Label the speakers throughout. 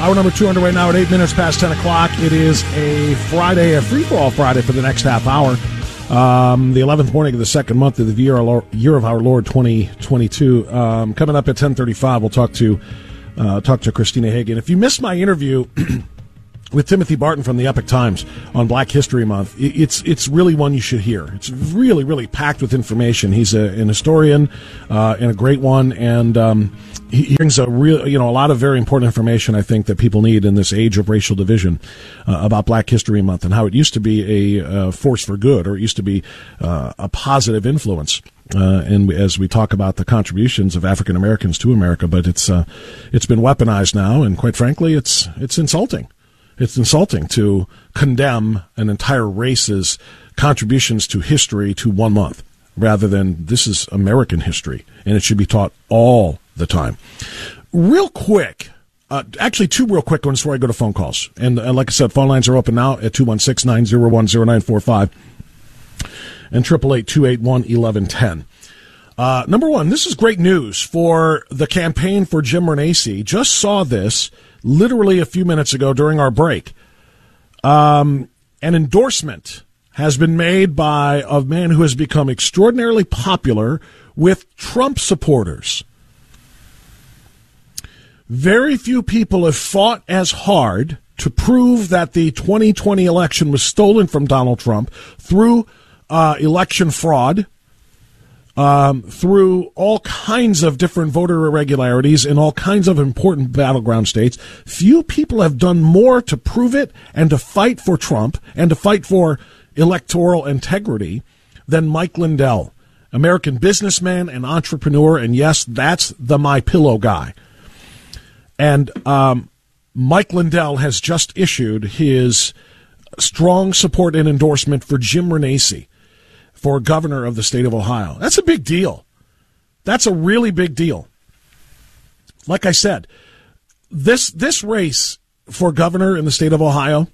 Speaker 1: Hour number two underway now at eight minutes past 10 o'clock. It is a Friday, a free for all Friday for the next half hour. Um, the 11th morning of the second month of the year, year of our Lord 2022. Um, coming up at 1035, we'll talk to, uh, talk to Christina Hagan. If you missed my interview, with Timothy Barton from the Epoch Times on Black History Month. It's it's really one you should hear. It's really really packed with information. He's a, an historian uh, and a great one, and um, he brings a real you know a lot of very important information. I think that people need in this age of racial division uh, about Black History Month and how it used to be a uh, force for good, or it used to be uh, a positive influence. Uh, and as we talk about the contributions of African Americans to America, but it's uh, it's been weaponized now, and quite frankly, it's it's insulting. It's insulting to condemn an entire race's contributions to history to one month rather than this is American history and it should be taught all the time. Real quick, uh, actually, two real quick ones before I go to phone calls. And uh, like I said, phone lines are open now at 216 901 0945 and 888 281 1110. Uh, number one, this is great news for the campaign for Jim Renacci. Just saw this literally a few minutes ago during our break. Um, an endorsement has been made by a man who has become extraordinarily popular with Trump supporters. Very few people have fought as hard to prove that the 2020 election was stolen from Donald Trump through uh, election fraud um, through all kinds of different voter irregularities in all kinds of important battleground states. Few people have done more to prove it and to fight for Trump and to fight for electoral integrity than Mike Lindell, American businessman and entrepreneur. And yes, that's the My Pillow guy. And um, Mike Lindell has just issued his strong support and endorsement for Jim Renacci for governor of the state of Ohio. That's a big deal. That's a really big deal. Like I said, this this race for governor in the state of Ohio,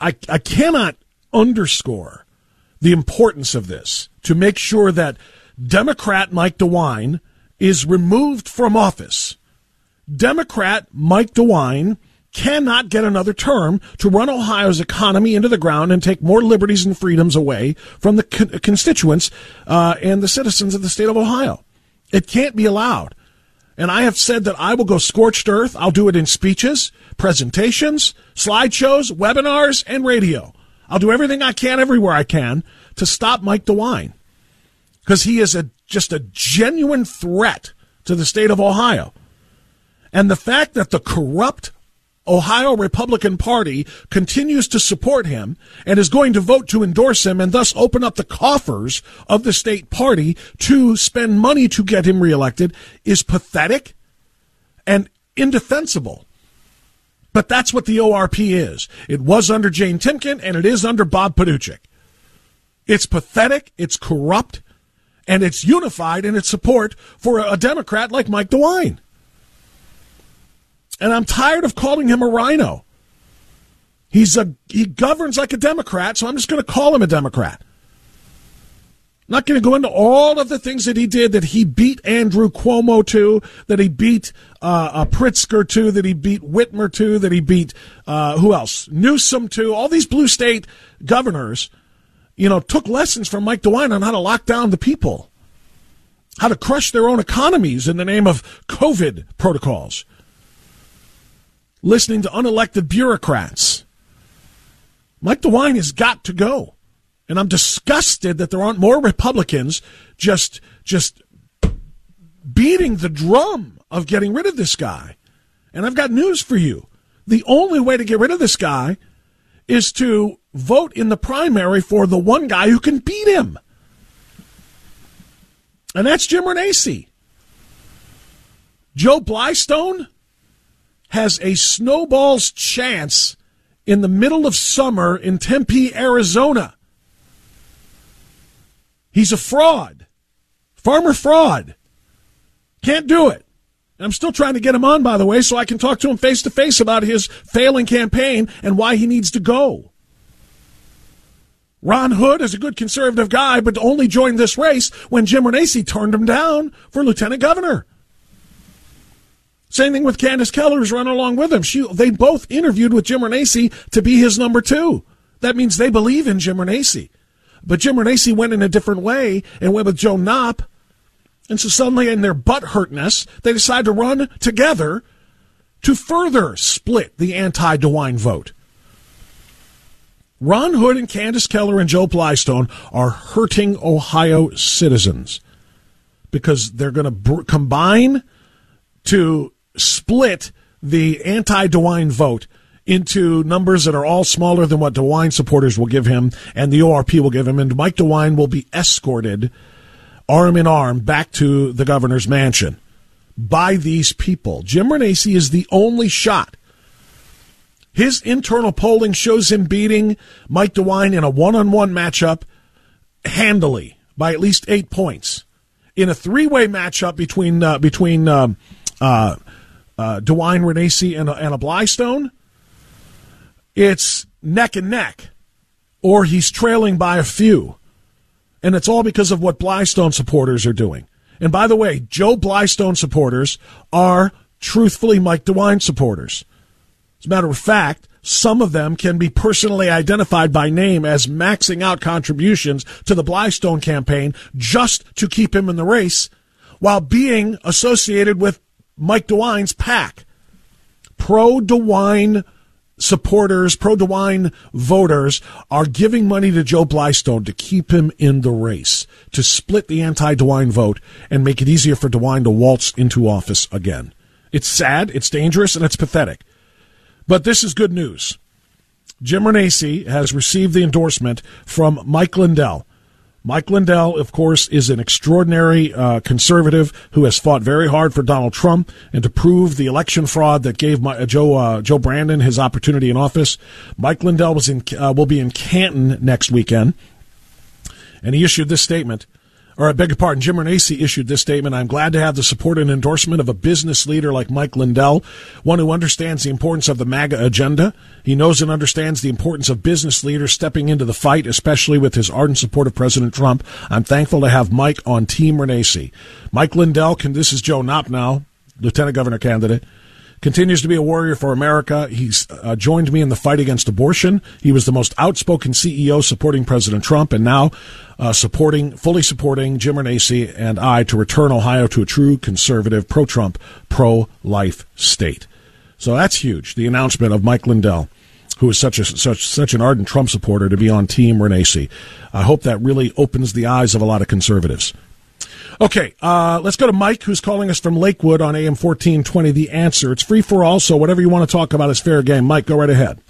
Speaker 1: I I cannot underscore the importance of this to make sure that Democrat Mike DeWine is removed from office. Democrat Mike DeWine cannot get another term to run Ohio's economy into the ground and take more liberties and freedoms away from the con- constituents uh, and the citizens of the state of Ohio. It can't be allowed. And I have said that I will go scorched earth. I'll do it in speeches, presentations, slideshows, webinars, and radio. I'll do everything I can everywhere I can to stop Mike DeWine because he is a, just a genuine threat to the state of Ohio. And the fact that the corrupt Ohio Republican Party continues to support him and is going to vote to endorse him and thus open up the coffers of the state party to spend money to get him reelected is pathetic and indefensible. But that's what the ORP is. It was under Jane Timken and it is under Bob Paduchik. It's pathetic, it's corrupt, and it's unified in its support for a Democrat like Mike DeWine. And I'm tired of calling him a rhino. He's a he governs like a Democrat, so I'm just going to call him a Democrat. I'm not going to go into all of the things that he did that he beat Andrew Cuomo to, that he beat uh, uh, Pritzker to, that he beat Whitmer to, that he beat uh, who else? Newsom to. All these blue state governors, you know, took lessons from Mike DeWine on how to lock down the people. how to crush their own economies in the name of COVID protocols, listening to unelected bureaucrats. Mike DeWine has got to go. And I'm disgusted that there aren't more Republicans just just beating the drum of getting rid of this guy. And I've got news for you. The only way to get rid of this guy is to vote in the primary for the one guy who can beat him. And that's Jim Renacci. Joe Blystone has a snowball's chance in the middle of summer in Tempe, Arizona. He's a fraud. Farmer fraud. Can't do it. I'm still trying to get him on, by the way, so I can talk to him face to face about his failing campaign and why he needs to go. Ron Hood is a good conservative guy, but only joined this race when Jim Renacci turned him down for lieutenant governor. Same thing with Candice Keller, who's running along with him. She, they both interviewed with Jim Renacci to be his number two. That means they believe in Jim Renacci. But Jim Renacci went in a different way and went with Joe Knopp. And so suddenly, in their butt hurtness, they decide to run together to further split the anti DeWine vote. Ron Hood and Candice Keller and Joe Blystone are hurting Ohio citizens because they're going to br- combine to split the anti DeWine vote into numbers that are all smaller than what DeWine supporters will give him and the ORP will give him. And Mike DeWine will be escorted arm in arm back to the governor's mansion by these people. Jim Renacci is the only shot his internal polling shows him beating Mike DeWine in a one on one matchup handily by at least eight points. In a three way matchup between uh, between um, uh, uh, DeWine, Renacci, and, and a Blystone, it's neck and neck, or he's trailing by a few. And it's all because of what Blystone supporters are doing. And by the way, Joe Blystone supporters are truthfully Mike DeWine supporters. As a matter of fact, some of them can be personally identified by name as maxing out contributions to the Blystone campaign just to keep him in the race while being associated with Mike DeWine's PAC. Pro DeWine supporters, pro DeWine voters are giving money to Joe Blystone to keep him in the race, to split the anti DeWine vote and make it easier for DeWine to waltz into office again. It's sad, it's dangerous, and it's pathetic. But this is good news. Jim Renacci has received the endorsement from Mike Lindell. Mike Lindell, of course, is an extraordinary uh, conservative who has fought very hard for Donald Trump and to prove the election fraud that gave my, uh, Joe uh, Joe Brandon his opportunity in office. Mike Lindell was in uh, will be in Canton next weekend, and he issued this statement or I beg your pardon, Jim Renacci issued this statement. I'm glad to have the support and endorsement of a business leader like Mike Lindell, one who understands the importance of the MAGA agenda. He knows and understands the importance of business leaders stepping into the fight, especially with his ardent support of President Trump. I'm thankful to have Mike on Team Renacci. Mike Lindell, can, this is Joe Knopp now, Lieutenant Governor candidate continues to be a warrior for America. He's uh, joined me in the fight against abortion. He was the most outspoken CEO supporting President Trump, and now uh, supporting, fully supporting Jim Renacci and I to return Ohio to a true conservative, pro-Trump, pro-life state. So that's huge. The announcement of Mike Lindell who is such a such such an ardent Trump supporter to be on Team Renacci. I hope that really opens the eyes of a lot of conservatives. Okay, uh, let's go to Mike, who's calling us from Lakewood on AM 1420. The answer. It's free for all, so whatever you want to talk about is fair game. Mike, go right ahead.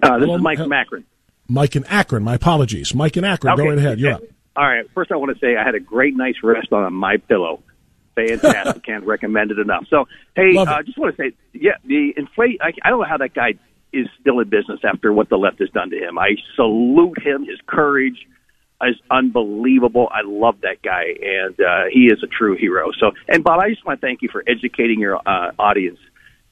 Speaker 2: Uh, this is Mike from Akron.
Speaker 1: Mike in Akron. My apologies. Mike in Akron.
Speaker 2: Okay.
Speaker 1: Go right ahead. You're up.
Speaker 2: All right. First, I want to say I had a great nice rest on my pillow. Fantastic. Can't recommend it enough. So, hey, I uh, just want to say, yeah, the inflate. I, I don't know how that guy is still in business after what the left has done to him. I salute him, his courage is unbelievable. I love that guy, and uh, he is a true hero. So, and Bob, I just want to thank you for educating your uh, audience.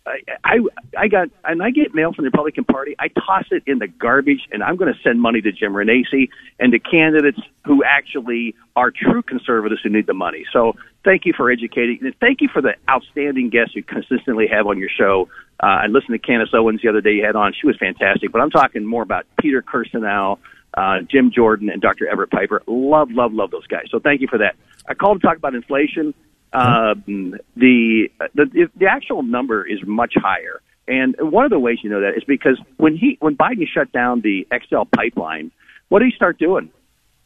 Speaker 2: I, I got and I get mail from the Republican Party. I toss it in the garbage, and I'm going to send money to Jim Renacci and to candidates who actually are true conservatives who need the money. So thank you for educating, and thank you for the outstanding guests you consistently have on your show. Uh, I listened to Candace Owens the other day you had on; she was fantastic. But I'm talking more about Peter Kirsanow, uh, Jim Jordan, and Dr. Everett Piper. Love, love, love those guys. So thank you for that. I called to talk about inflation. Um, the, the the actual number is much higher, and one of the ways you know that is because when he when Biden shut down the XL pipeline, what did he start doing?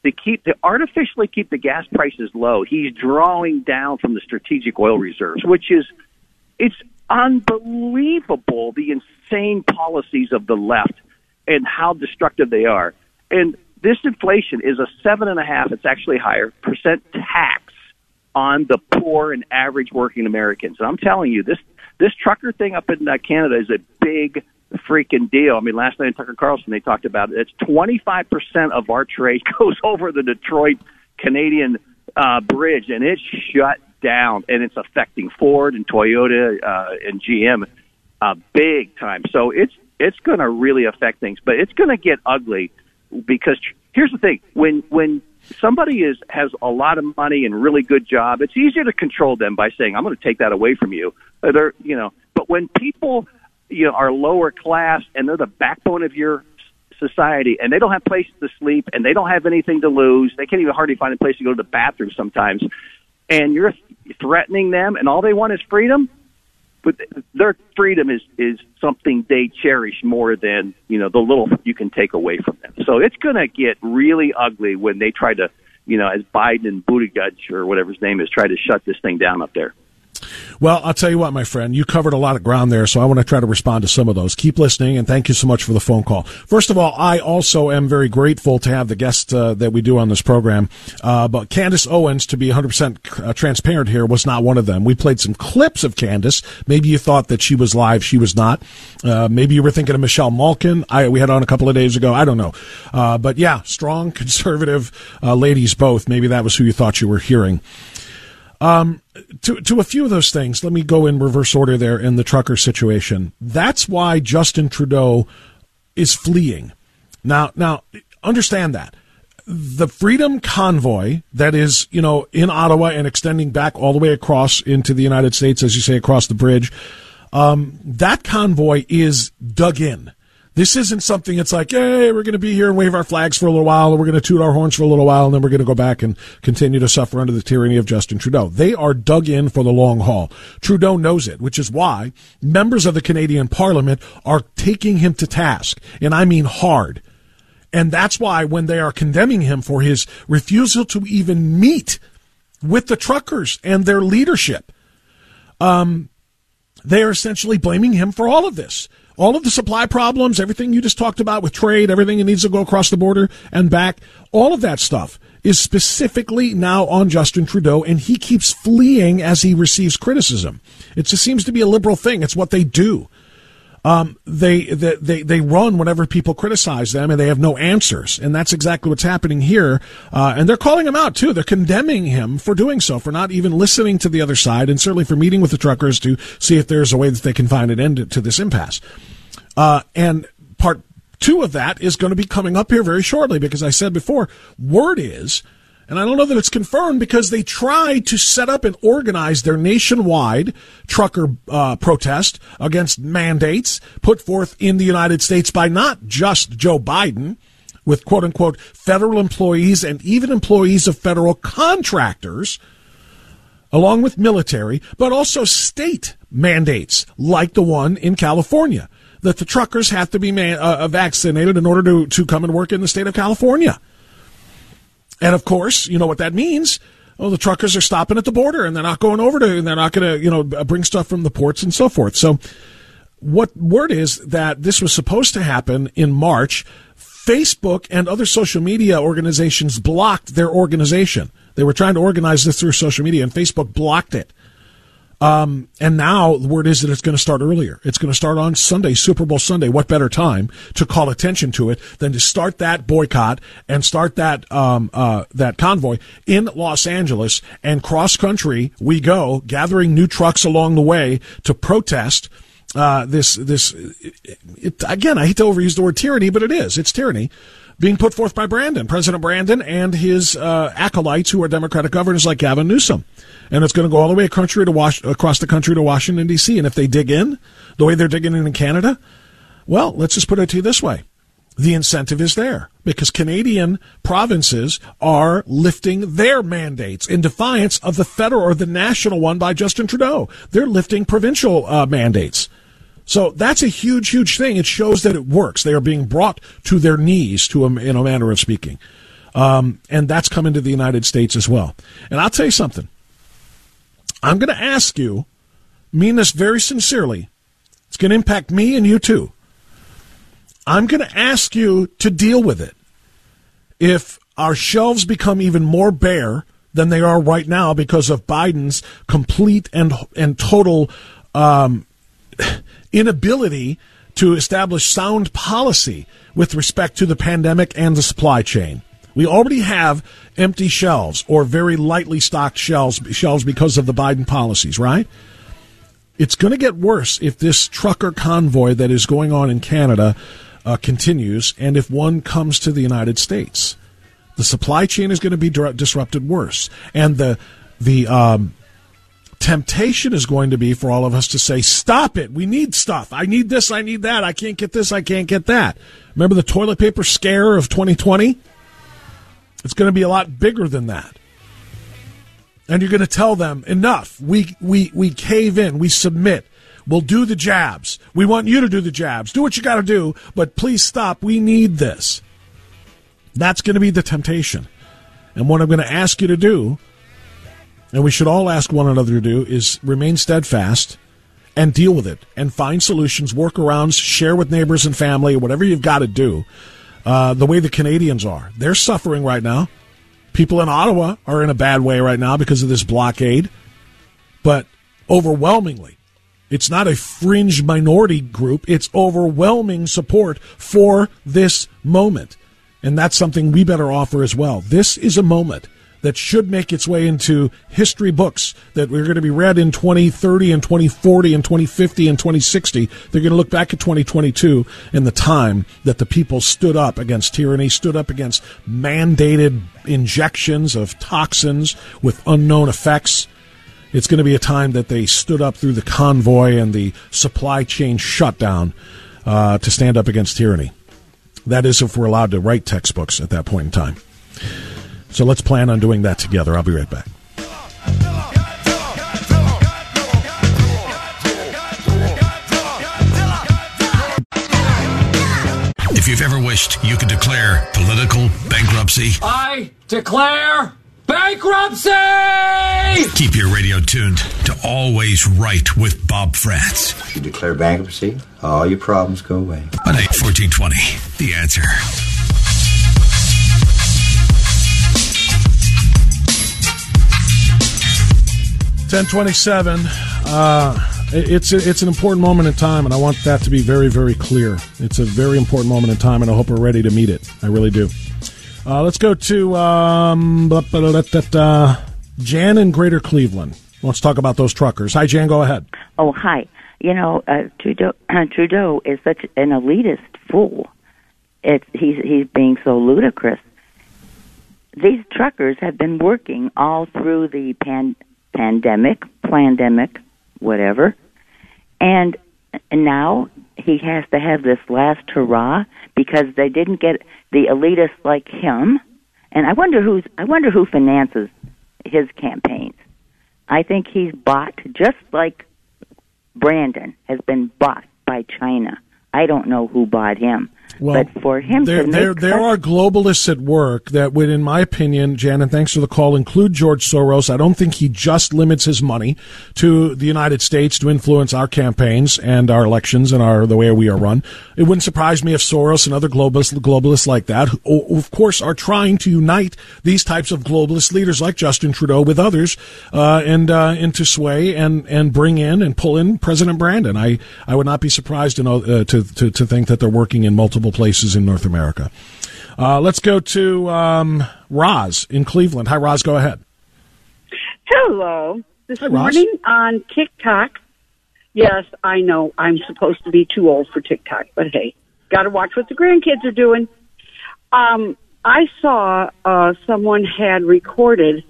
Speaker 2: To keep to artificially keep the gas prices low, he's drawing down from the strategic oil reserves, which is it's unbelievable the insane policies of the left and how destructive they are. And this inflation is a seven and a half, it's actually higher, percent tax on the poor and average working Americans. And I'm telling you, this this trucker thing up in uh, Canada is a big freaking deal. I mean, last night in Tucker Carlson, they talked about it. It's 25% of our trade goes over the Detroit Canadian uh, bridge, and it's shut down, and it's affecting Ford and Toyota uh, and GM uh, big time. So it's it's going to really affect things, but it's going to get ugly because here's the thing: when when somebody is has a lot of money and really good job, it's easier to control them by saying, "I'm going to take that away from you." Uh, they're you know, but when people you know are lower class and they're the backbone of your society and they don't have places to sleep and they don't have anything to lose, they can't even hardly find a place to go to the bathroom sometimes, and you're threatening them, and all they want is freedom but their freedom is is something they cherish more than you know the little you can take away from them. So it's going to get really ugly when they try to, you know, as Biden and Buttigieg or whatever his name is, try to shut this thing down up there.
Speaker 1: Well, I'll tell you what, my friend, you covered a lot of ground there, so I want to try to respond to some of those. Keep listening, and thank you so much for the phone call. First of all, I also am very grateful to have the guest uh, that we do on this program. Uh, but Candace Owens, to be 100% uh, transparent here, was not one of them. We played some clips of Candace. Maybe you thought that she was live. She was not. Uh, maybe you were thinking of Michelle Malkin. I, we had on a couple of days ago. I don't know. Uh, but yeah, strong conservative uh, ladies both. Maybe that was who you thought you were hearing. Um, to to a few of those things, let me go in reverse order there in the trucker situation. That's why Justin Trudeau is fleeing. Now, now understand that the Freedom Convoy that is, you know, in Ottawa and extending back all the way across into the United States, as you say, across the bridge. Um, that convoy is dug in. This isn't something it's like, hey, we're going to be here and wave our flags for a little while, and we're going to toot our horns for a little while, and then we're going to go back and continue to suffer under the tyranny of Justin Trudeau. They are dug in for the long haul. Trudeau knows it, which is why members of the Canadian Parliament are taking him to task, and I mean hard. And that's why when they are condemning him for his refusal to even meet with the truckers and their leadership, um, they are essentially blaming him for all of this all of the supply problems, everything you just talked about with trade, everything that needs to go across the border and back, all of that stuff is specifically now on Justin Trudeau, and he keeps fleeing as he receives criticism. It just seems to be a liberal thing. It's what they do. Um, they, they, they, they run whenever people criticize them and they have no answers. And that's exactly what's happening here. Uh, and they're calling him out too. They're condemning him for doing so, for not even listening to the other side and certainly for meeting with the truckers to see if there's a way that they can find an end to this impasse. Uh, and part two of that is going to be coming up here very shortly because I said before, word is, and I don't know that it's confirmed because they tried to set up and organize their nationwide trucker uh, protest against mandates put forth in the United States by not just Joe Biden, with quote unquote federal employees and even employees of federal contractors, along with military, but also state mandates like the one in California that the truckers have to be man, uh, vaccinated in order to, to come and work in the state of California. And of course, you know what that means. Oh, the truckers are stopping at the border and they're not going over to, and they're not going to, you know, bring stuff from the ports and so forth. So, what word is that this was supposed to happen in March? Facebook and other social media organizations blocked their organization. They were trying to organize this through social media, and Facebook blocked it. Um, and now the word is that it's going to start earlier. It's going to start on Sunday, Super Bowl Sunday. What better time to call attention to it than to start that boycott and start that um, uh, that convoy in Los Angeles and cross country we go, gathering new trucks along the way to protest uh, this this. It, again, I hate to overuse the word tyranny, but it is. It's tyranny being put forth by Brandon, President Brandon, and his uh, acolytes, who are Democratic governors like Gavin Newsom. And it's going to go all the way country to Was- across the country to Washington, D.C. And if they dig in the way they're digging in in Canada, well, let's just put it to you this way. the incentive is there because Canadian provinces are lifting their mandates in defiance of the federal or the national one by Justin Trudeau. They're lifting provincial uh, mandates. So that's a huge, huge thing. It shows that it works. They are being brought to their knees, to a, in a manner of speaking, um, and that's coming to the United States as well. And I'll tell you something. I'm going to ask you, mean this very sincerely. It's going to impact me and you too. I'm going to ask you to deal with it. If our shelves become even more bare than they are right now because of Biden's complete and and total um, inability to establish sound policy with respect to the pandemic and the supply chain. We already have empty shelves or very lightly stocked shelves shelves because of the Biden policies, right? It's going to get worse if this trucker convoy that is going on in Canada uh, continues, and if one comes to the United States, the supply chain is going to be disrupted worse, and the the um, temptation is going to be for all of us to say, "Stop it! We need stuff. I need this. I need that. I can't get this. I can't get that." Remember the toilet paper scare of 2020? It's going to be a lot bigger than that. And you're going to tell them, enough. We, we, we cave in. We submit. We'll do the jabs. We want you to do the jabs. Do what you got to do, but please stop. We need this. That's going to be the temptation. And what I'm going to ask you to do, and we should all ask one another to do, is remain steadfast and deal with it and find solutions, workarounds, share with neighbors and family, whatever you've got to do. Uh, the way the Canadians are, they're suffering right now. People in Ottawa are in a bad way right now because of this blockade. But overwhelmingly, it's not a fringe minority group. It's overwhelming support for this moment. And that's something we better offer as well. This is a moment that should make its way into history books that we're going to be read in 2030 and 2040 and 2050 and 2060. They're going to look back at 2022 and the time that the people stood up against tyranny, stood up against mandated injections of toxins with unknown effects it's going to be a time that they stood up through the convoy and the supply chain shutdown uh, to stand up against tyranny. That is, if we're allowed to write textbooks at that point in time. So let's plan on doing that together. I'll be right back.
Speaker 3: If you've ever wished you could declare political bankruptcy,
Speaker 4: I declare Bankruptcy!
Speaker 3: Keep your radio tuned to Always Right with Bob Frantz.
Speaker 5: If you declare bankruptcy, all your problems go away.
Speaker 3: On 8 1420, The Answer.
Speaker 1: Ten twenty-seven. Uh, it's it's an important moment in time, and I want that to be very very clear. It's a very important moment in time, and I hope we're ready to meet it. I really do. Uh, let's go to um, Jan in Greater Cleveland. Let's talk about those truckers. Hi, Jan. Go ahead.
Speaker 6: Oh, hi. You know, uh, Trudeau, Trudeau is such an elitist fool. It's he's he's being so ludicrous. These truckers have been working all through the pan, pandemic, pandemic, whatever, and now he has to have this last hurrah because they didn't get the elitists like him. And I wonder who's I wonder who finances his campaigns. I think he's bought just like Brandon has been bought by China. I don't know who bought him. Well, but for him
Speaker 1: there, there, there are globalists at work that would, in my opinion, Jan, and thanks for the call, include George Soros. I don't think he just limits his money to the United States to influence our campaigns and our elections and our the way we are run. It wouldn't surprise me if Soros and other globalists, globalists like that, who, of course, are trying to unite these types of globalist leaders like Justin Trudeau with others, uh, and uh, and to sway and and bring in and pull in President Brandon. I I would not be surprised to know uh, to, to to think that they're working in multiple multiple places in North America. Uh, let's go to um, Roz in Cleveland. Hi, Roz. Go ahead.
Speaker 7: Hello. This
Speaker 1: Hi,
Speaker 7: morning on TikTok. Yes, I know I'm supposed to be too old for TikTok, but hey, got to watch what the grandkids are doing. Um, I saw uh, someone had recorded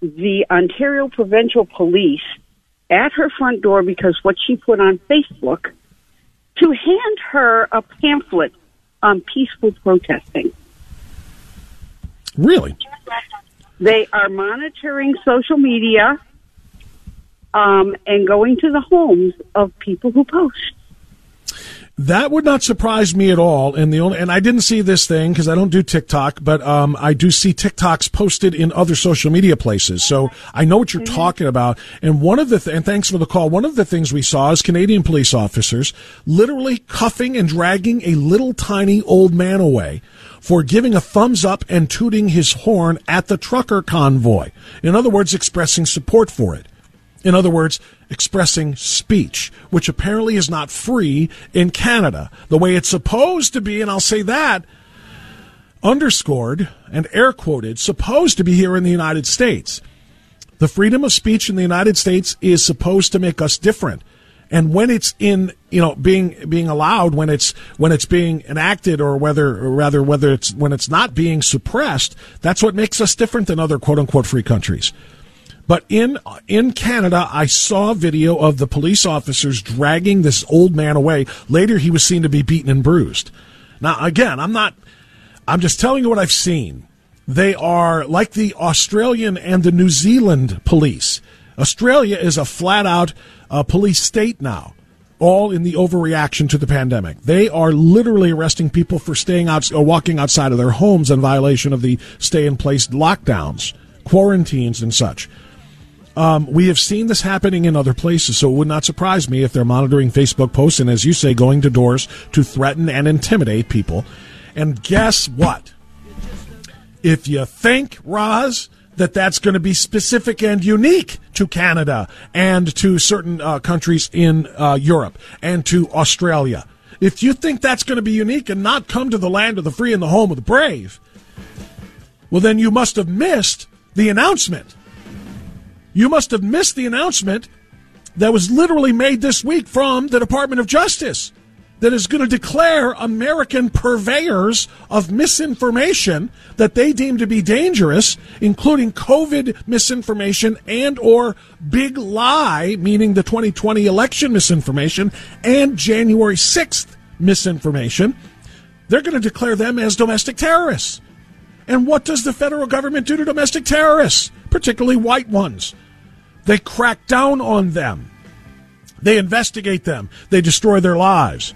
Speaker 7: the Ontario Provincial Police at her front door because what she put on Facebook to hand her a pamphlet um, peaceful protesting.
Speaker 1: Really?
Speaker 7: They are monitoring social media um, and going to the homes of people who post.
Speaker 1: That would not surprise me at all. And the only, and I didn't see this thing because I don't do TikTok, but um, I do see TikToks posted in other social media places. So I know what you're mm-hmm. talking about. And one of the, th- and thanks for the call. One of the things we saw is Canadian police officers literally cuffing and dragging a little tiny old man away for giving a thumbs up and tooting his horn at the trucker convoy. In other words, expressing support for it. In other words, expressing speech, which apparently is not free in Canada, the way it's supposed to be, and I'll say that underscored and air quoted, supposed to be here in the United States. The freedom of speech in the United States is supposed to make us different. And when it's in, you know, being being allowed, when it's when it's being enacted, or whether, or rather, whether it's when it's not being suppressed, that's what makes us different than other quote unquote free countries. But in in Canada, I saw video of the police officers dragging this old man away. Later, he was seen to be beaten and bruised. Now, again, I'm not. I'm just telling you what I've seen. They are like the Australian and the New Zealand police. Australia is a flat out uh, police state now, all in the overreaction to the pandemic. They are literally arresting people for staying out or walking outside of their homes in violation of the stay in place lockdowns, quarantines, and such. Um, we have seen this happening in other places, so it would not surprise me if they're monitoring Facebook posts and, as you say, going to doors to threaten and intimidate people. And guess what? If you think, Roz, that that's going to be specific and unique to Canada and to certain uh, countries in uh, Europe and to Australia, if you think that's going to be unique and not come to the land of the free and the home of the brave, well, then you must have missed the announcement you must have missed the announcement that was literally made this week from the Department of Justice that is going to declare American purveyors of misinformation that they deem to be dangerous, including COVID misinformation and or big lie, meaning the 2020 election misinformation and January 6th misinformation. They're going to declare them as domestic terrorists. And what does the federal government do to domestic terrorists, particularly white ones? They crack down on them. They investigate them. They destroy their lives.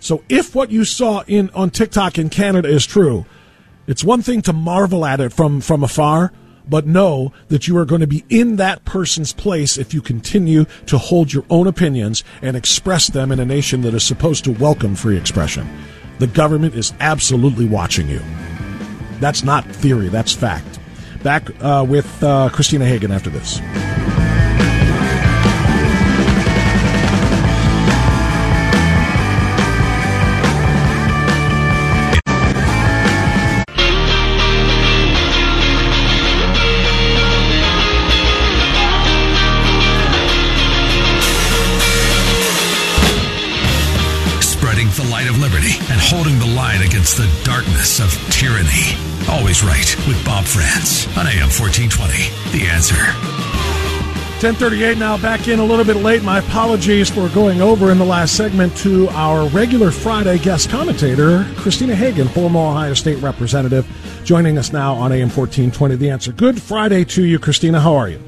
Speaker 1: So if what you saw in on TikTok in Canada is true, it's one thing to marvel at it from, from afar, but know that you are going to be in that person's place if you continue to hold your own opinions and express them in a nation that is supposed to welcome free expression. The government is absolutely watching you. That's not theory, that's fact. Back uh, with uh, Christina Hagan after this.
Speaker 3: Spreading the light of liberty and holding the line against the darkness of tyranny. Always right with Bob Frantz on AM 1420. The answer.
Speaker 1: 1038 now back in a little bit late. My apologies for going over in the last segment to our regular Friday guest commentator, Christina Hagan, former Ohio State representative, joining us now on AM 1420. The answer. Good Friday to you, Christina. How are you?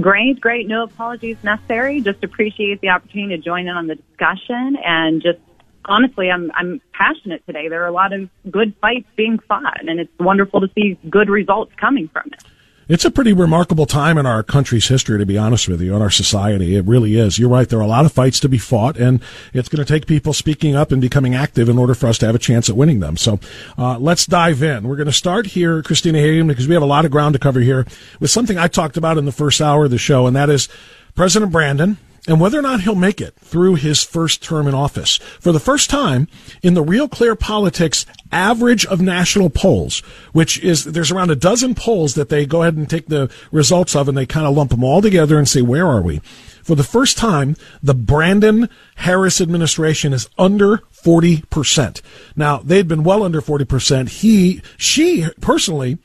Speaker 8: Great, great. No apologies necessary. Just appreciate the opportunity to join in on the discussion and just honestly, I'm I'm passionate today. There are a lot of good fights being fought, and it's wonderful to see good results coming from it.
Speaker 1: It's a pretty remarkable time in our country's history, to be honest with you, in our society. It really is. You're right. There are a lot of fights to be fought, and it's going to take people speaking up and becoming active in order for us to have a chance at winning them. So uh, let's dive in. We're going to start here, Christina Hagan, because we have a lot of ground to cover here with something I talked about in the first hour of the show, and that is President Brandon and whether or not he'll make it through his first term in office. For the first time in the Real Clear Politics average of national polls, which is there's around a dozen polls that they go ahead and take the results of and they kind of lump them all together and say, where are we? For the first time, the Brandon Harris administration is under 40%. Now, they'd been well under 40%. He, she personally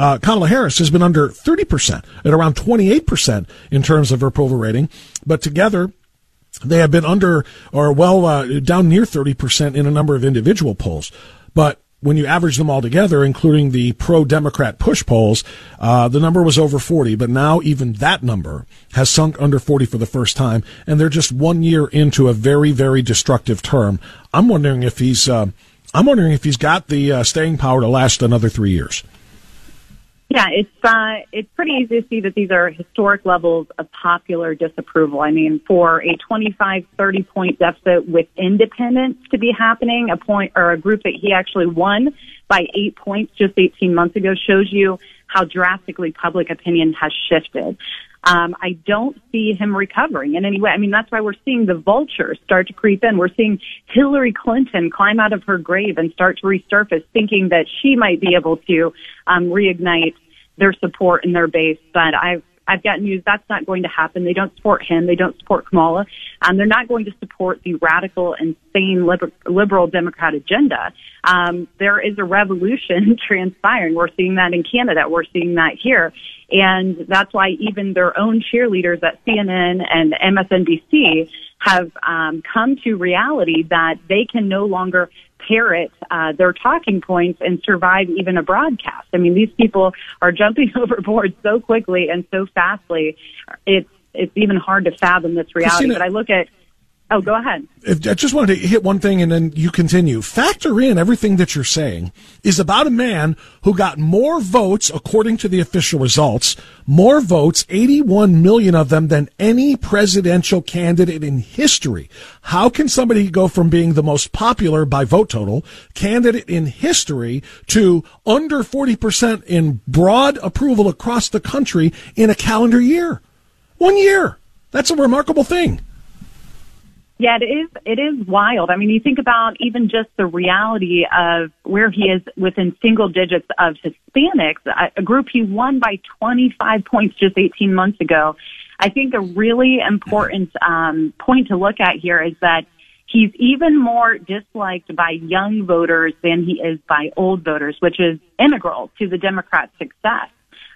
Speaker 1: uh, Kamala Harris has been under 30%, at around 28% in terms of her approval rating. But together, they have been under or well uh, down near 30% in a number of individual polls. But when you average them all together, including the pro Democrat push polls, uh, the number was over 40. But now even that number has sunk under 40 for the first time. And they're just one year into a very, very destructive term. I'm wondering if he's, uh, I'm wondering if he's got the uh, staying power to last another three years.
Speaker 8: Yeah, it's uh, it's pretty easy to see that these are historic levels of popular disapproval. I mean, for a 25, 30 point deficit with independents to be happening, a point or a group that he actually won by eight points just 18 months ago shows you how drastically public opinion has shifted. Um, I don't see him recovering in any way. I mean, that's why we're seeing the vultures start to creep in. We're seeing Hillary Clinton climb out of her grave and start to resurface, thinking that she might be able to um, reignite their support in their base. But I've I've got news that's not going to happen. They don't support him. They don't support Kamala. Um, they're not going to support the radical, insane liber- liberal Democrat agenda. Um, there is a revolution transpiring. We're seeing that in Canada. We're seeing that here. And that's why even their own cheerleaders at CNN and MSNBC have um, come to reality that they can no longer parrot uh, their talking points and survive even a broadcast. I mean, these people are jumping overboard so quickly and so fastly. It's it's even hard to fathom this reality. Christina, but I look at Oh, go ahead.
Speaker 1: I just wanted to hit one thing and then you continue. Factor in everything that you're saying is about a man who got more votes, according to the official results, more votes, 81 million of them, than any presidential candidate in history. How can somebody go from being the most popular by vote total candidate in history to under 40% in broad approval across the country in a calendar year? One year. That's a remarkable thing.
Speaker 8: Yeah, it is. It is wild. I mean, you think about even just the reality of where he is within single digits of Hispanics, a group he won by 25 points just 18 months ago. I think a really important um, point to look at here is that he's even more disliked by young voters than he is by old voters, which is integral to the Democrats' success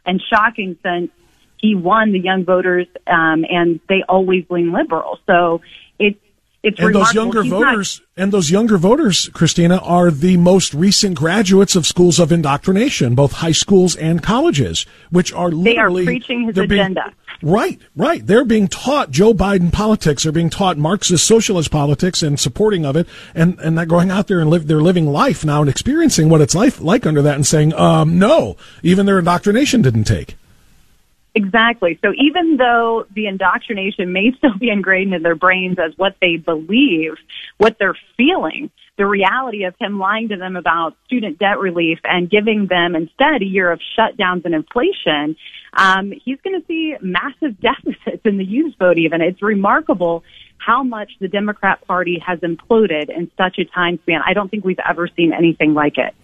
Speaker 8: and shocking since he won the young voters um, and they always lean liberal. So it's it's
Speaker 1: and those younger He's voters not, and those younger voters, Christina, are the most recent graduates of schools of indoctrination, both high schools and colleges, which are literally
Speaker 8: they are preaching his agenda.
Speaker 1: Being, right, right. They're being taught Joe Biden politics. They're being taught Marxist socialist politics and supporting of it, and and they're going out there and live. They're living life now and experiencing what it's life like under that, and saying, um, no, even their indoctrination didn't take.
Speaker 8: Exactly. So even though the indoctrination may still be ingrained in their brains as what they believe, what they're feeling, the reality of him lying to them about student debt relief and giving them instead a year of shutdowns and inflation, um, he's going to see massive deficits in the youth vote even. It's remarkable how much the Democrat Party has imploded in such a time span. I don't think we've ever seen anything like it.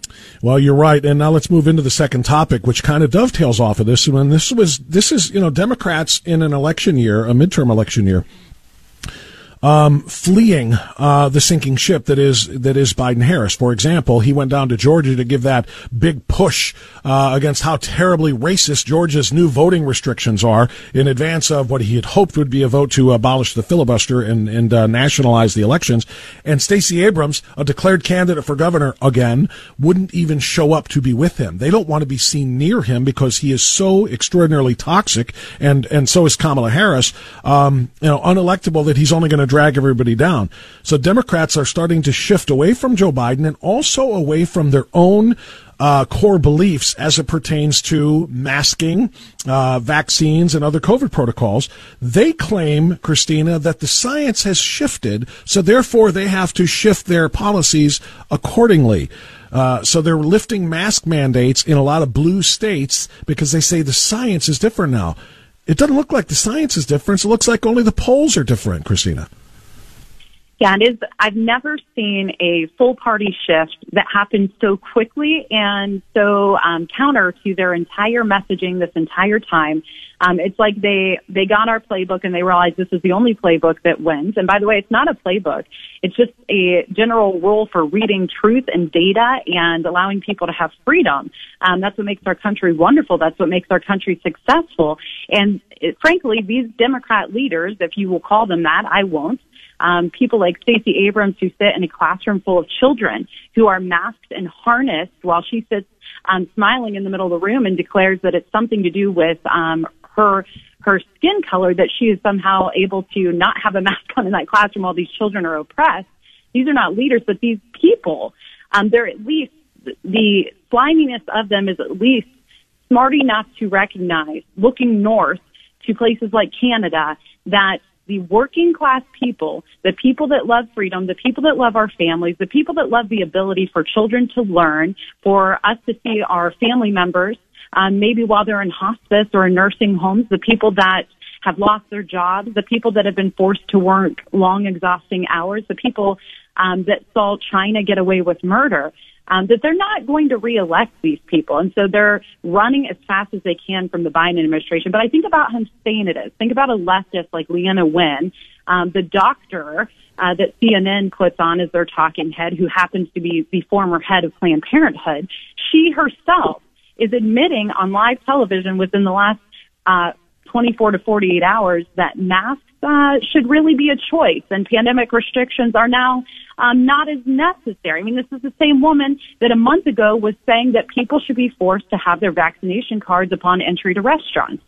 Speaker 1: Well, you're right. And now let's move into the second topic, which kind of dovetails off of this. And this was, this is, you know, Democrats in an election year, a midterm election year, um, fleeing uh, the sinking ship that is that is Biden Harris. For example, he went down to Georgia to give that big push uh, against how terribly racist Georgia's new voting restrictions are in advance of what he had hoped would be a vote to abolish the filibuster and and uh, nationalize the elections. And Stacey Abrams, a declared candidate for governor again, wouldn't even show up to be with him. They don't want to be seen near him because he is so extraordinarily toxic, and and so is Kamala Harris. Um, you know, unelectable that he's only going to drag everybody down. So Democrats are starting to shift away from Joe Biden and also away from their own uh, core beliefs as it pertains to masking, uh, vaccines, and other COVID protocols. They claim, Christina, that the science has shifted, so therefore they have to shift their policies accordingly. Uh, so they're lifting mask mandates in a lot of blue states because they say the science is different now. It doesn't look like the science is different. It looks like only the polls are different, Christina.
Speaker 8: Yeah, it is. I've never seen a full party shift that happened so quickly and so um, counter to their entire messaging this entire time. Um, it's like they they got our playbook and they realized this is the only playbook that wins. And by the way, it's not a playbook; it's just a general rule for reading truth and data and allowing people to have freedom. Um, that's what makes our country wonderful. That's what makes our country successful. And it, frankly, these Democrat leaders, if you will call them that, I won't um, people like Stacey Abrams who sit in a classroom full of children who are masked and harnessed while she sits um, smiling in the middle of the room and declares that it's something to do with um, her her skin color that she is somehow able to not have a mask on in that classroom while these children are oppressed. These are not leaders, but these people, um, they're at least the sliminess of them is at least smart enough to recognize, looking north to places like Canada, that the working class people, the people that love freedom, the people that love our families, the people that love the ability for children to learn, for us to see our family members, um, maybe while they're in hospice or in nursing homes, the people that have lost their jobs, the people that have been forced to work long, exhausting hours, the people um, that saw China get away with murder um, that they're not going to reelect these people. And so they're running as fast as they can from the Biden administration. But I think about how insane it is. Think about a leftist like Leana Wen, um, the doctor uh, that CNN puts on as their talking head, who happens to be the former head of Planned Parenthood. She herself is admitting on live television within the last uh, 24 to 48 hours that masks uh, should really be a choice, and pandemic restrictions are now um, not as necessary. I mean, this is the same woman that a month ago was saying that people should be forced to have their vaccination cards upon entry to restaurants.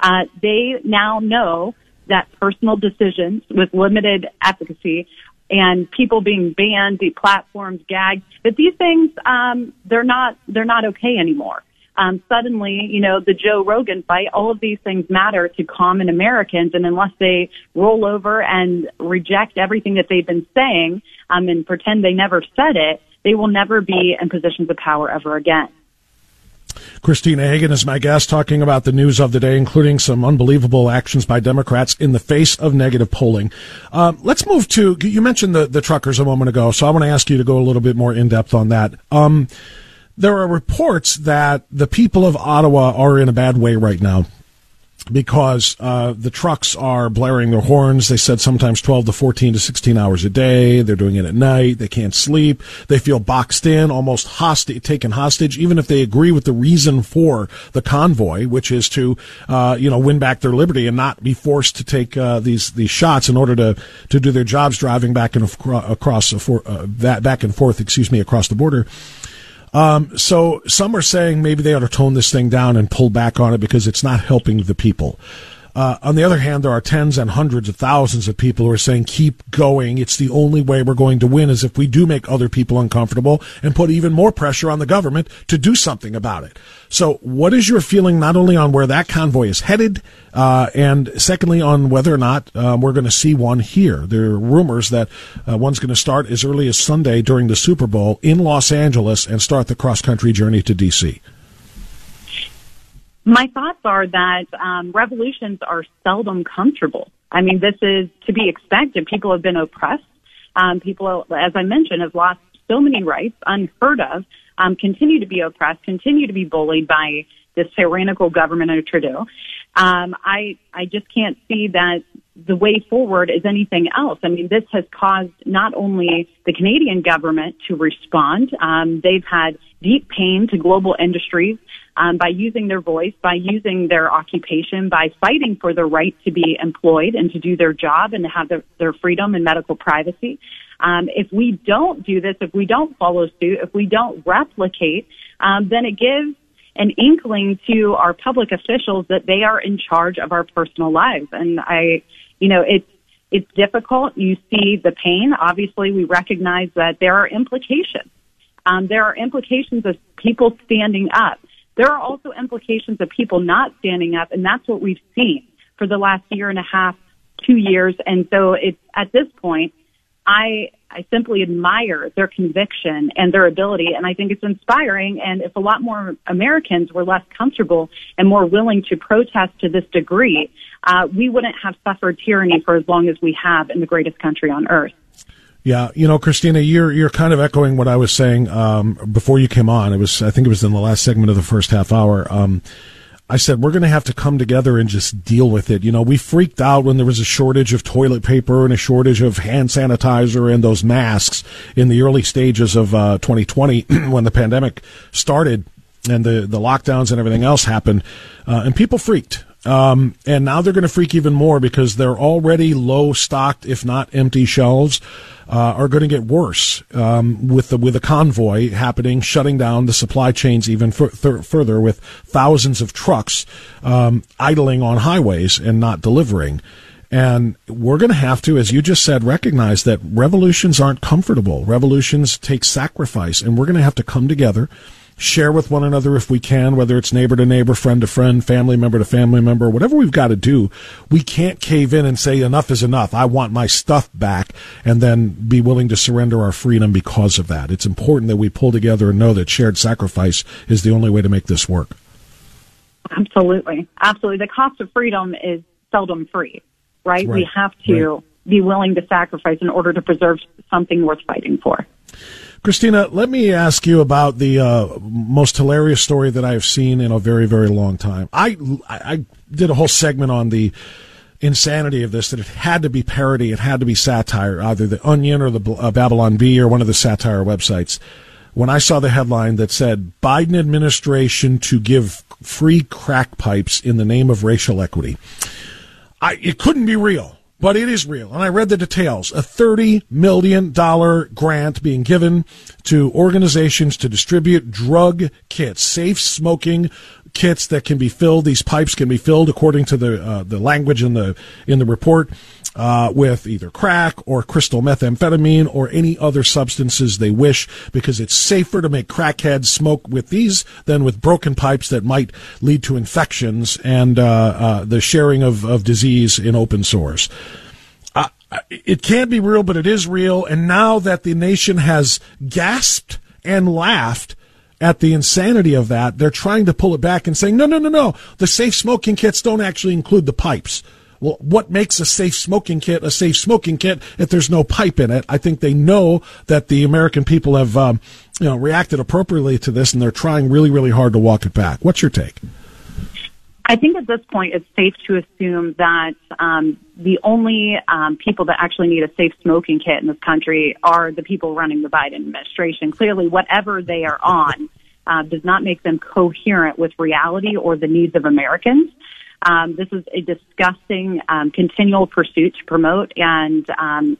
Speaker 8: Uh, they now know that personal decisions with limited efficacy and people being banned, deplatformed, gagged, that these things um, they're not they're not okay anymore um, suddenly, you know, the Joe Rogan fight, all of these things matter to common Americans. And unless they roll over and reject everything that they've been saying um, and pretend they never said it, they will never be in positions of power ever again.
Speaker 1: Christina Hagan is my guest talking about the news of the day, including some unbelievable actions by Democrats in the face of negative polling. Um, let's move to, you mentioned the, the truckers a moment ago, so I want to ask you to go a little bit more in depth on that. Um, there are reports that the people of Ottawa are in a bad way right now because uh, the trucks are blaring their horns. They said sometimes 12 to 14 to 16 hours a day. They're doing it at night. They can't sleep. They feel boxed in, almost taken hostage, even if they agree with the reason for the convoy, which is to, uh, you know, win back their liberty and not be forced to take uh, these these shots in order to to do their jobs, driving back and across uh, that back and forth, excuse me, across the border. Um, so some are saying maybe they ought to tone this thing down and pull back on it because it's not helping the people. Uh, on the other hand, there are tens and hundreds of thousands of people who are saying, keep going. It's the only way we're going to win is if we do make other people uncomfortable and put even more pressure on the government to do something about it. So what is your feeling not only on where that convoy is headed, uh, and secondly on whether or not um, we're going to see one here? There are rumors that uh, one's going to start as early as Sunday during the Super Bowl in Los Angeles and start the cross country journey to D.C.
Speaker 8: My thoughts are that um, revolutions are seldom comfortable. I mean, this is to be expected. People have been oppressed. Um, people, as I mentioned, have lost so many rights unheard of, um, continue to be oppressed, continue to be bullied by this tyrannical government of Trudeau. Um, I, I just can't see that the way forward is anything else. I mean, this has caused not only the Canadian government to respond, um, they've had deep pain to global industries um, by using their voice, by using their occupation, by fighting for the right to be employed and to do their job and to have their, their freedom and medical privacy. Um, if we don't do this, if we don't follow suit, if we don't replicate, um, then it gives an inkling to our public officials that they are in charge of our personal lives. And I, you know, it's it's difficult. You see the pain. Obviously, we recognize that there are implications. Um, there are implications of people standing up. There are also implications of people not standing up, and that's what we've seen for the last year and a half, two years. And so it's at this point, I I simply admire their conviction and their ability, and I think it's inspiring. And if a lot more Americans were less comfortable and more willing to protest to this degree, uh, we wouldn't have suffered tyranny for as long as we have in the greatest country on earth.
Speaker 1: Yeah, you know, Christina, you're you're kind of echoing what I was saying um, before you came on. It was, I think, it was in the last segment of the first half hour. Um, I said, we're going to have to come together and just deal with it. You know, we freaked out when there was a shortage of toilet paper and a shortage of hand sanitizer and those masks in the early stages of uh, 2020 when the pandemic started and the, the lockdowns and everything else happened. Uh, and people freaked. Um, and now they're going to freak even more because they're already low stocked, if not empty shelves, uh, are going to get worse um, with the with a convoy happening, shutting down the supply chains even further with thousands of trucks um, idling on highways and not delivering. And we're going to have to, as you just said, recognize that revolutions aren't comfortable. Revolutions take sacrifice, and we're going to have to come together share with one another if we can, whether it's neighbor to neighbor, friend to friend, family member to family member, whatever we've got to do. We can't cave in and say enough is enough. I want my stuff back and then be willing to surrender our freedom because of that. It's important that we pull together and know that shared sacrifice is the only way to make this work.
Speaker 8: Absolutely. Absolutely. The cost of freedom is seldom free, right? right. We have to right. be willing to sacrifice in order to preserve something worth fighting for.
Speaker 1: Christina, let me ask you about the uh, most hilarious story that I have seen in a very, very long time. I, I did a whole segment on the insanity of this that it had to be parody, it had to be satire, either the Onion or the uh, Babylon Bee or one of the satire websites. When I saw the headline that said Biden administration to give free crack pipes in the name of racial equity, I, it couldn't be real but it is real. And I read the details. A $30 million grant being given to organizations to distribute drug kits, safe smoking kits that can be filled. These pipes can be filled according to the, uh, the language in the, in the report. Uh, with either crack or crystal methamphetamine or any other substances they wish because it's safer to make crackheads smoke with these than with broken pipes that might lead to infections and uh, uh, the sharing of, of disease in open sores. Uh, it can't be real, but it is real. And now that the nation has gasped and laughed at the insanity of that, they're trying to pull it back and saying, no, no, no, no. The safe smoking kits don't actually include the pipes. Well, what makes a safe smoking kit a safe smoking kit if there's no pipe in it? I think they know that the American people have, um, you know, reacted appropriately to this, and they're trying really, really hard to walk it back. What's your take?
Speaker 8: I think at this point it's safe to assume that um, the only um, people that actually need a safe smoking kit in this country are the people running the Biden administration. Clearly, whatever they are on uh, does not make them coherent with reality or the needs of Americans. Um, this is a disgusting um, continual pursuit to promote and um,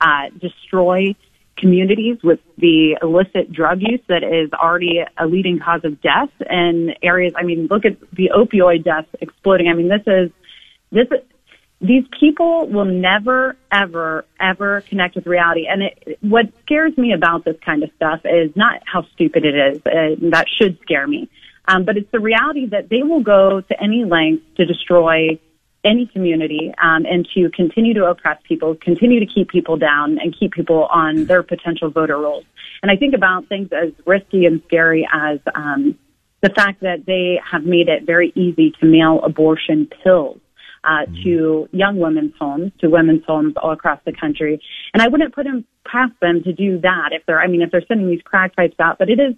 Speaker 8: uh, destroy communities with the illicit drug use that is already a leading cause of death in areas. I mean, look at the opioid deaths exploding. I mean, this is this. These people will never, ever, ever connect with reality. And it, what scares me about this kind of stuff is not how stupid it is. Uh, that should scare me. Um, but it's the reality that they will go to any length to destroy any community um, and to continue to oppress people, continue to keep people down, and keep people on their potential voter rolls. And I think about things as risky and scary as um, the fact that they have made it very easy to mail abortion pills. Uh, mm-hmm. to young women's homes, to women's homes all across the country. And I wouldn't put them past them to do that if they're, I mean, if they're sending these crack pipes out, but it is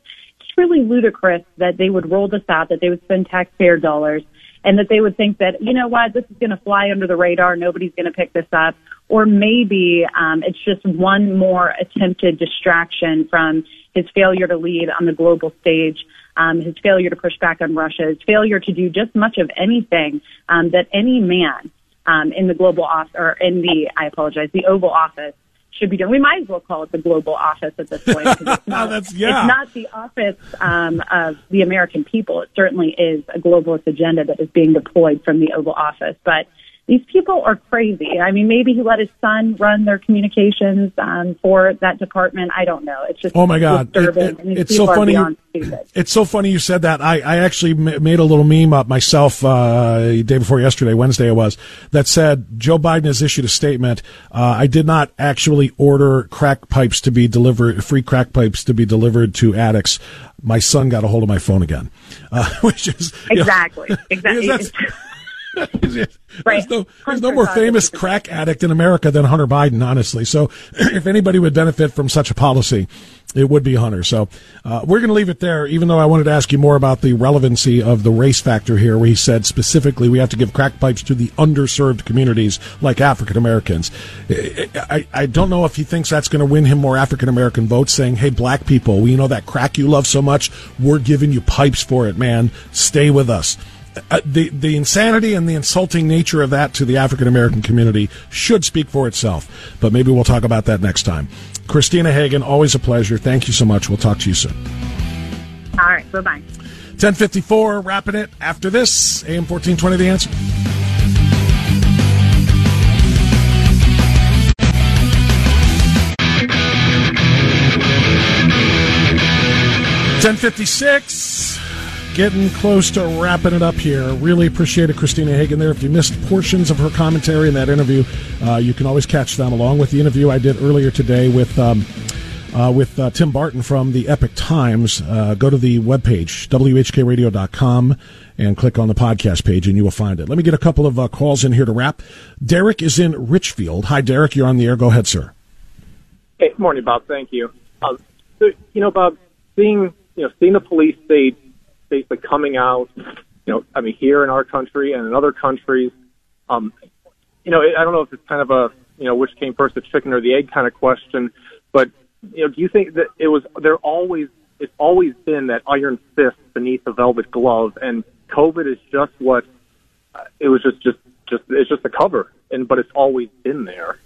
Speaker 8: really ludicrous that they would roll this out, that they would spend taxpayer dollars, and that they would think that, you know what, this is going to fly under the radar, nobody's going to pick this up. Or maybe um, it's just one more attempted distraction from his failure to lead on the global stage, um, his failure to push back on Russia, his failure to do just much of anything um, that any man um, in the global office, or in the, I apologize, the Oval Office should be doing. We might as well call it the global office at this point. It's not,
Speaker 1: That's, yeah.
Speaker 8: it's not the office um, of the American people. It certainly is a globalist agenda that is being deployed from the Oval Office. But these people are crazy. I mean, maybe he let his son run their communications um, for that department. I don't know. It's just
Speaker 1: oh my god, it, it, it's so funny. It's so funny you said that. I, I actually made a little meme up myself uh, day before yesterday, Wednesday it was, that said Joe Biden has issued a statement. Uh, I did not actually order crack pipes to be delivered, free crack pipes to be delivered to addicts my son got a hold of my phone again, uh, which is
Speaker 8: exactly, know, exactly.
Speaker 1: there's no, there's no more famous crack addict in America than Hunter Biden, honestly. So if anybody would benefit from such a policy, it would be Hunter. So uh, we're going to leave it there, even though I wanted to ask you more about the relevancy of the race factor here, where he said specifically we have to give crack pipes to the underserved communities like African Americans. I, I don't know if he thinks that's going to win him more African American votes, saying, hey, black people, we know that crack you love so much, we're giving you pipes for it, man. Stay with us. Uh, the the insanity and the insulting nature of that to the African American community should speak for itself. But maybe we'll talk about that next time. Christina Hagan, always a pleasure. Thank you so much. We'll talk to you soon.
Speaker 8: All right. Bye bye.
Speaker 1: 1054, wrapping it after this. AM 1420, the answer. Ten fifty six getting close to wrapping it up here. Really appreciate it, Christina Hagan There. If you missed portions of her commentary in that interview, uh, you can always catch them along with the interview I did earlier today with. Um, uh, with uh, Tim Barton from the Epoch Times. Uh, go to the webpage, WHKRadio.com, and click on the podcast page, and you will find it. Let me get a couple of uh, calls in here to wrap. Derek is in Richfield. Hi, Derek. You're on the air. Go ahead, sir.
Speaker 9: Hey, morning, Bob. Thank you. Um, so, you know, Bob, seeing you know seeing the police basically coming out, you know, I mean, here in our country and in other countries. Um, you know, I don't know if it's kind of a, you know, which came first, the chicken or the egg kind of question, but, you know, do you think that it was, there always, it's always been that iron fist beneath the velvet glove and COVID is just what, uh, it was just, just, just, it's just a cover and, but it's always been there.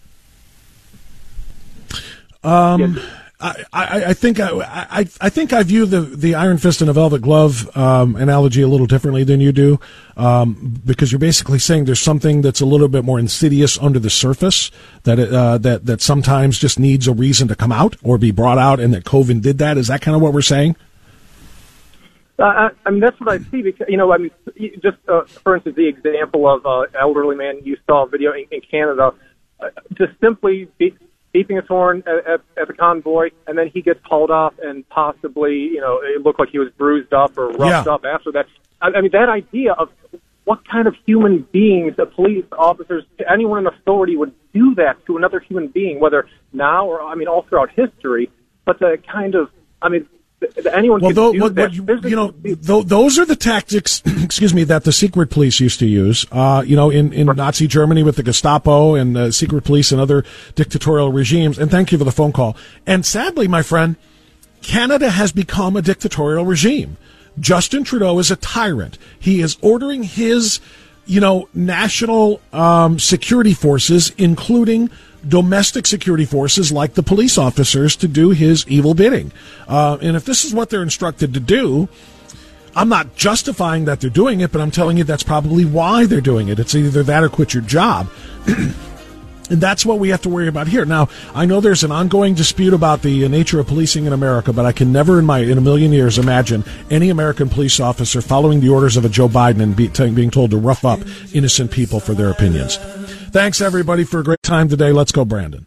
Speaker 1: Um, yeah. I, I, think I, I, I think I view the, the iron fist and a velvet glove um, analogy a little differently than you do, um, because you're basically saying there's something that's a little bit more insidious under the surface that it, uh, that that sometimes just needs a reason to come out or be brought out, and that COVID did that. Is that kind of what we're saying?
Speaker 9: Uh, I, I mean, that's what I see. Because you know, I mean, just uh, for instance, the example of uh, elderly man you saw a video in, in Canada, uh, just simply be, beeping his horn at, at, at the convoy, and then he gets hauled off, and possibly, you know, it looked like he was bruised up or roughed
Speaker 1: yeah.
Speaker 9: up after that. I, I mean, that idea of what kind of human beings, the police officers, anyone in authority would do that to another human being, whether now or, I mean, all throughout history. But the kind of, I mean, anyone
Speaker 1: well,
Speaker 9: though,
Speaker 1: what, what you, know, th- those are the tactics. excuse me, that the secret police used to use. Uh, you know, in, in Nazi Germany with the Gestapo and the secret police and other dictatorial regimes. And thank you for the phone call. And sadly, my friend, Canada has become a dictatorial regime. Justin Trudeau is a tyrant. He is ordering his, you know, national um, security forces, including domestic security forces like the police officers to do his evil bidding. Uh, and if this is what they're instructed to do, I'm not justifying that they're doing it, but I'm telling you that's probably why they're doing it. It's either that or quit your job. And that's what we have to worry about here. Now, I know there's an ongoing dispute about the nature of policing in America, but I can never in my in a million years imagine any American police officer following the orders of a Joe Biden and be, being told to rough up innocent people for their opinions. Thanks, everybody, for a great time today. Let's go, Brandon.